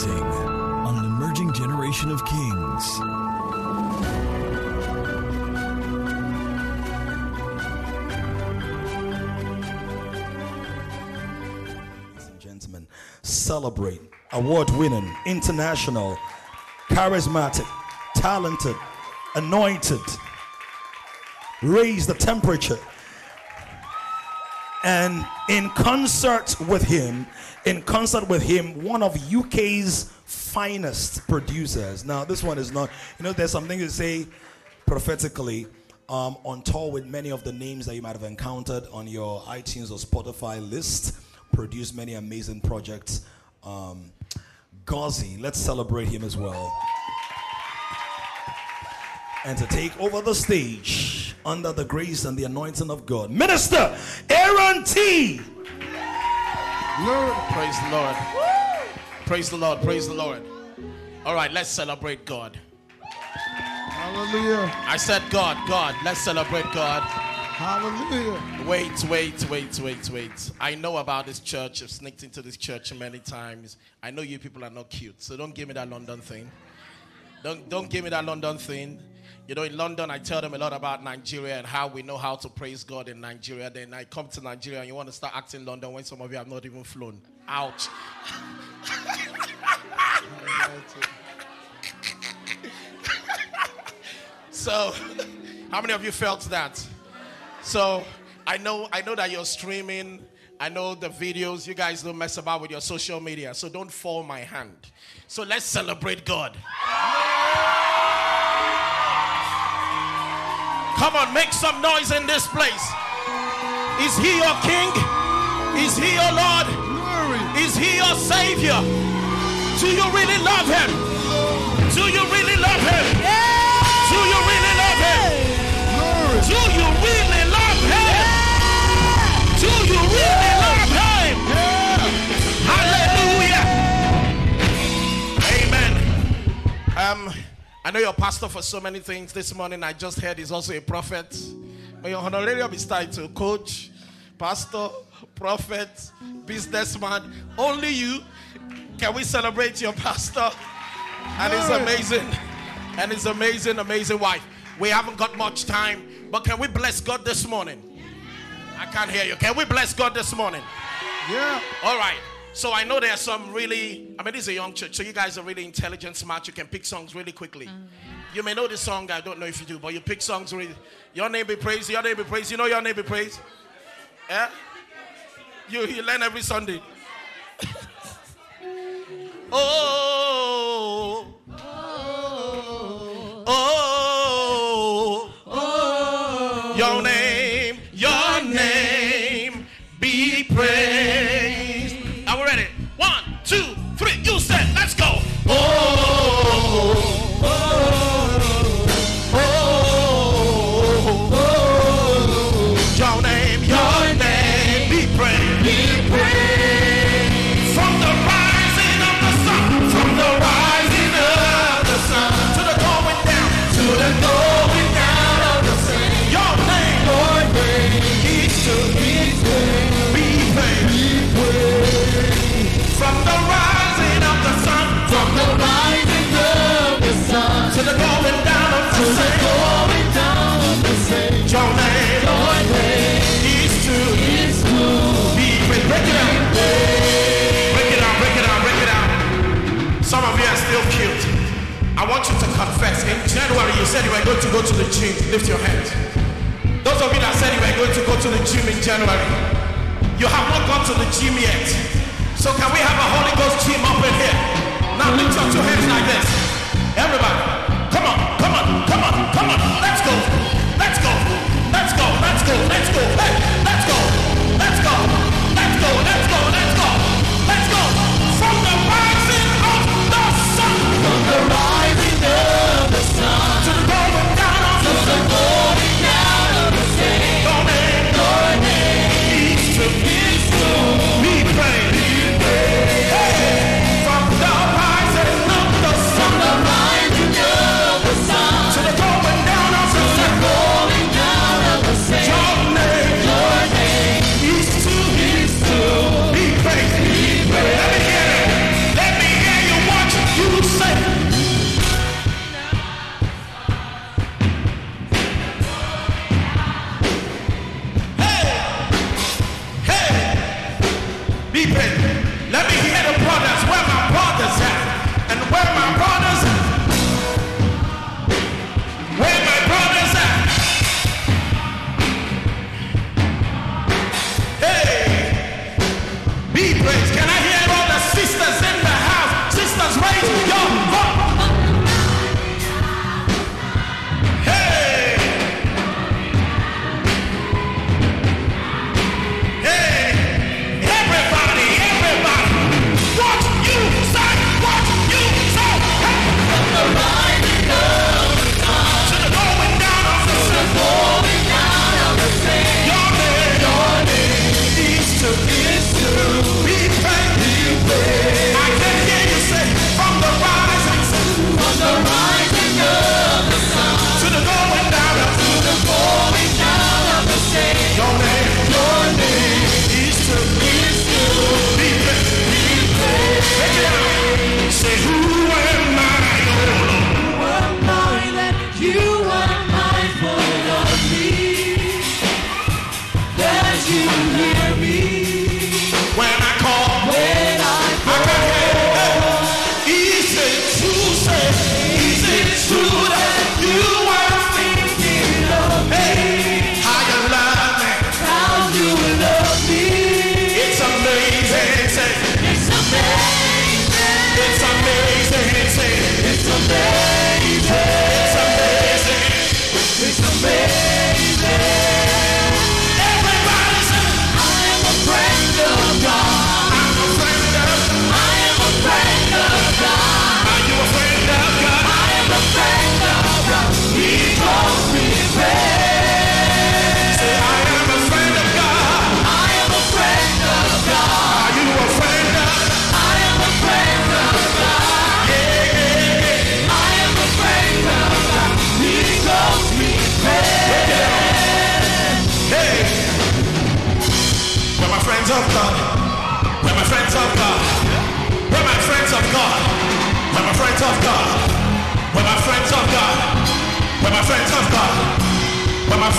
Rising on an emerging generation of kings. Ladies and gentlemen, celebrate award winning, international, charismatic, talented, anointed, raise the temperature. And in concert with him, in concert with him, one of UK's finest producers. Now, this one is not, you know, there's something to say prophetically um, on tour with many of the names that you might have encountered on your iTunes or Spotify list. Produced many amazing projects. Um, Gauzy, let's celebrate him as well. And to take over the stage under the grace and the anointing of God, Minister Aaron T. Lord. Praise the Lord. Praise the Lord. Praise the Lord. All right, let's celebrate God. Hallelujah. I said God, God. Let's celebrate God. Hallelujah. Wait, wait, wait, wait, wait. I know about this church. I've sneaked into this church many times. I know you people are not cute, so don't give me that London thing. Don't don't give me that London thing. You know, in London, I tell them a lot about Nigeria and how we know how to praise God in Nigeria. Then I come to Nigeria and you want to start acting London when some of you have not even flown. Ouch. so, how many of you felt that? So I know I know that you're streaming. I know the videos. You guys don't mess about with your social media, so don't fall my hand. So let's celebrate God. Come on, make some noise in this place. Is he your king? Is he your Lord? Glory. Is he your savior? Do you really love him? I know you're pastor for so many things. This morning I just heard he's also a prophet. May your honorarium is to coach, pastor, prophet, businessman. Only you can we celebrate your pastor and Glory. amazing and his amazing, amazing wife. We haven't got much time, but can we bless God this morning? I can't hear you. Can we bless God this morning? Yeah. All right. So I know there are some really, I mean, this is a young church, so you guys are really intelligent, smart. You can pick songs really quickly. Mm. You may know this song, I don't know if you do, but you pick songs really. Your name be praised, your name be praised. You know your name be praised? Yeah? You, you learn every Sunday. oh, oh, oh, oh. Want you to confess. In January, you said you were going to go to the gym. Lift your hands. Those of you that said you were going to go to the gym in January, you have not gone to the gym yet. So can we have a Holy Ghost gym up in here? Now lift your two hands like this. Everybody, raise. Can I hear all the sisters in the house? Sisters raise.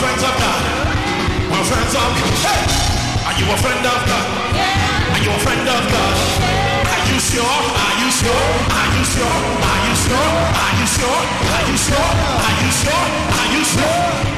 Friends of God. We're friends of Hey! Are you a friend of God? Are you a friend of God? Are you sure? Are you sure? Are you sure? Are you sure? Are you sure? Are you sure? Are you sure? Are you sure? All right.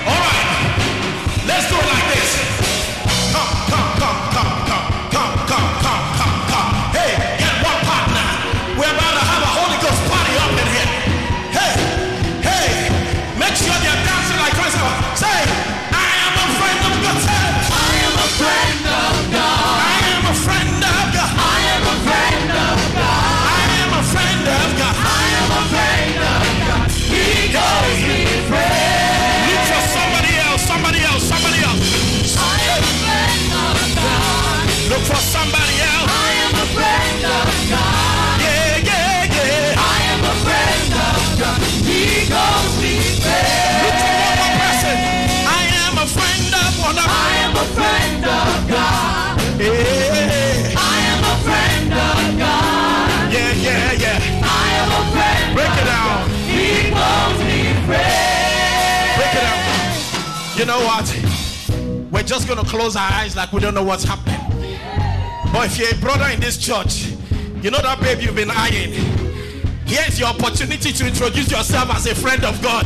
You know what? We're just gonna close our eyes like we don't know what's happening. But if you're a brother in this church, you know that babe you've been eyeing. Here's your opportunity to introduce yourself as a friend of God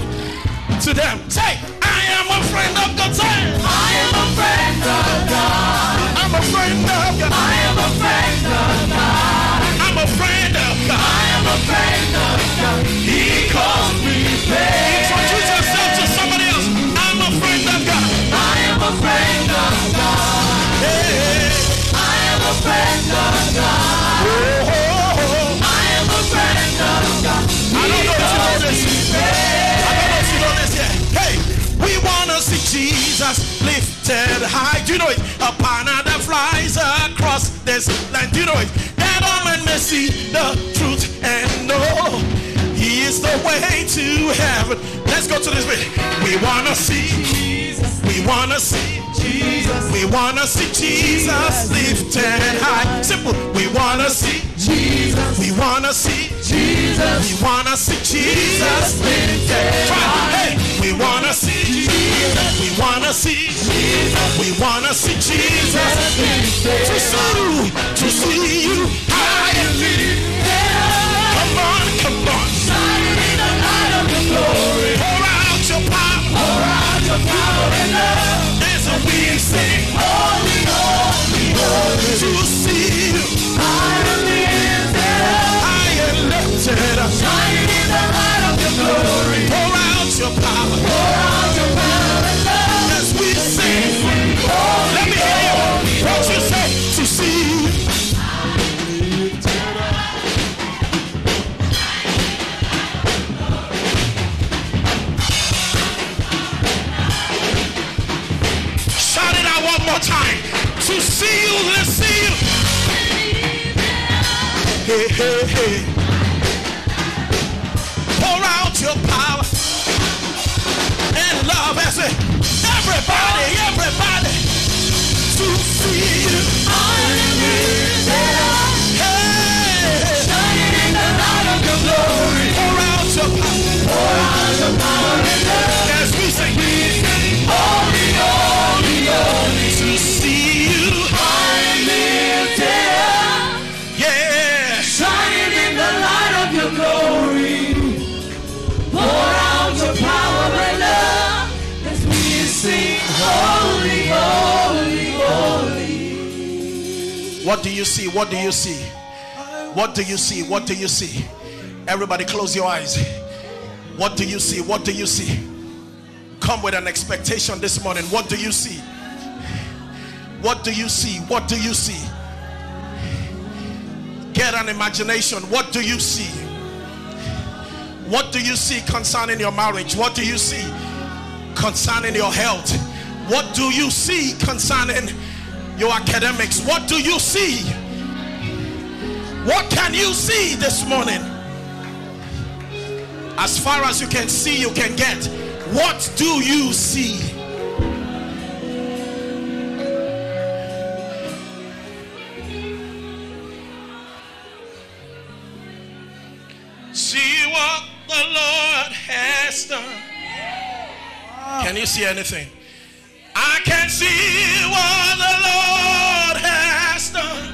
to them. Say, I am a friend of God. Say, I am a friend of God. I'm a friend of God. I am a friend of God. I'm a friend of God. I am a friend of God. He calls me friend. A friend of God. Hey, I am a friend of God. oh, oh, oh. I am a friend of God. I don't know if you know this. I don't know if you know this yet. Hey, we wanna see Jesus lifted high. Do you know it? A banner that flies across this land. Do you know it? That all men may see the truth and know He is the way to heaven. Let's go to this bit. We wanna see We wanna see Jesus. We wanna see Jesus lifted high. Simple. We wanna see Jesus. We wanna see Jesus. we wanna see Jesus lifted high. We wanna see Jesus. We wanna see Jesus. We wanna see Jesus lifted. To see you, to see you high lifted. Come on, come on. power and love. As we sing, all in all, we all Hey, hey. Pour out your power and love. It. Everybody, everybody. To see you. What do you see? What do you see? What do you see? What do you see? Everybody close your eyes. What do you see? What do you see? Come with an expectation this morning. What do you see? What do you see? What do you see? Get an imagination. What do you see? What do you see concerning your marriage? What do you see concerning your health? What do you see concerning your academics? What do you see? What can you see this morning? As far as you can see, you can get. What do you see? See what the Lord has done. Ah. Can you see anything? Can see what the Lord has done.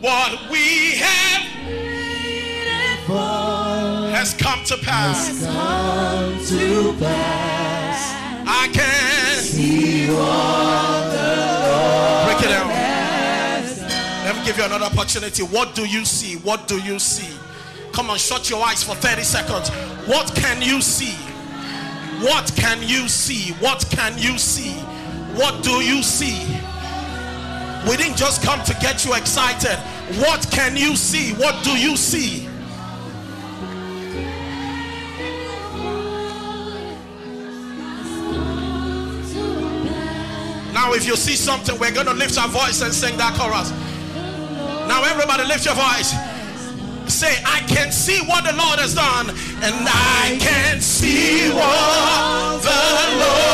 What we have has come to pass. Come to pass. I can see what the Lord Break it down. Let me give you another opportunity. What do you see? What do you see? Come on, shut your eyes for 30 seconds. What can you see? What can you see? What can you see? What do you see? We didn't just come to get you excited. What can you see? What do you see? Now, if you see something, we're going to lift our voice and sing that chorus. Now, everybody, lift your voice. Say, I can see what the Lord has done, and I can see what the Lord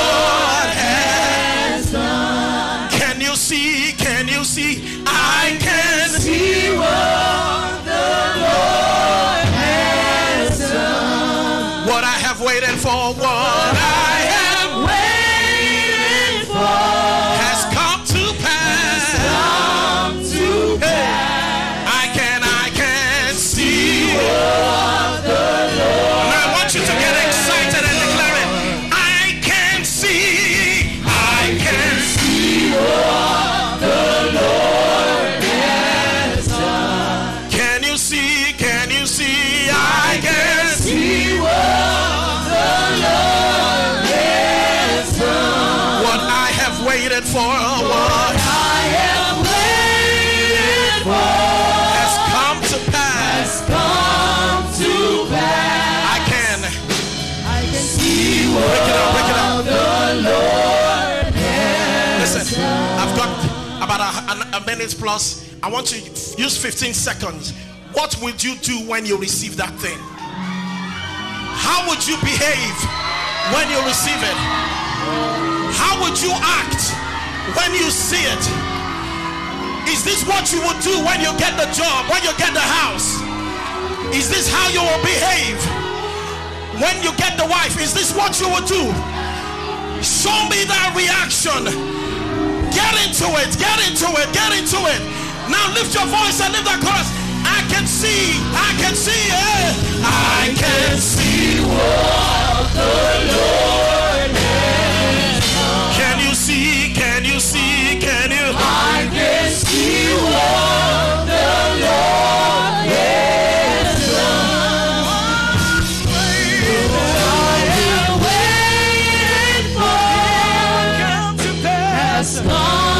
a, minute plus. I want to use 15 seconds. What would you do when you receive that thing? How would you behave when you receive it? How would you act when you see it? Is this what you would do when you get the job, when you get the house? Is this how you will behave when you get the wife? Is this what you would do? Show me that reaction. Get into it, get into it, get into it. Now lift your voice and lift that chorus. I can see, I can see it. I can see what the Lord come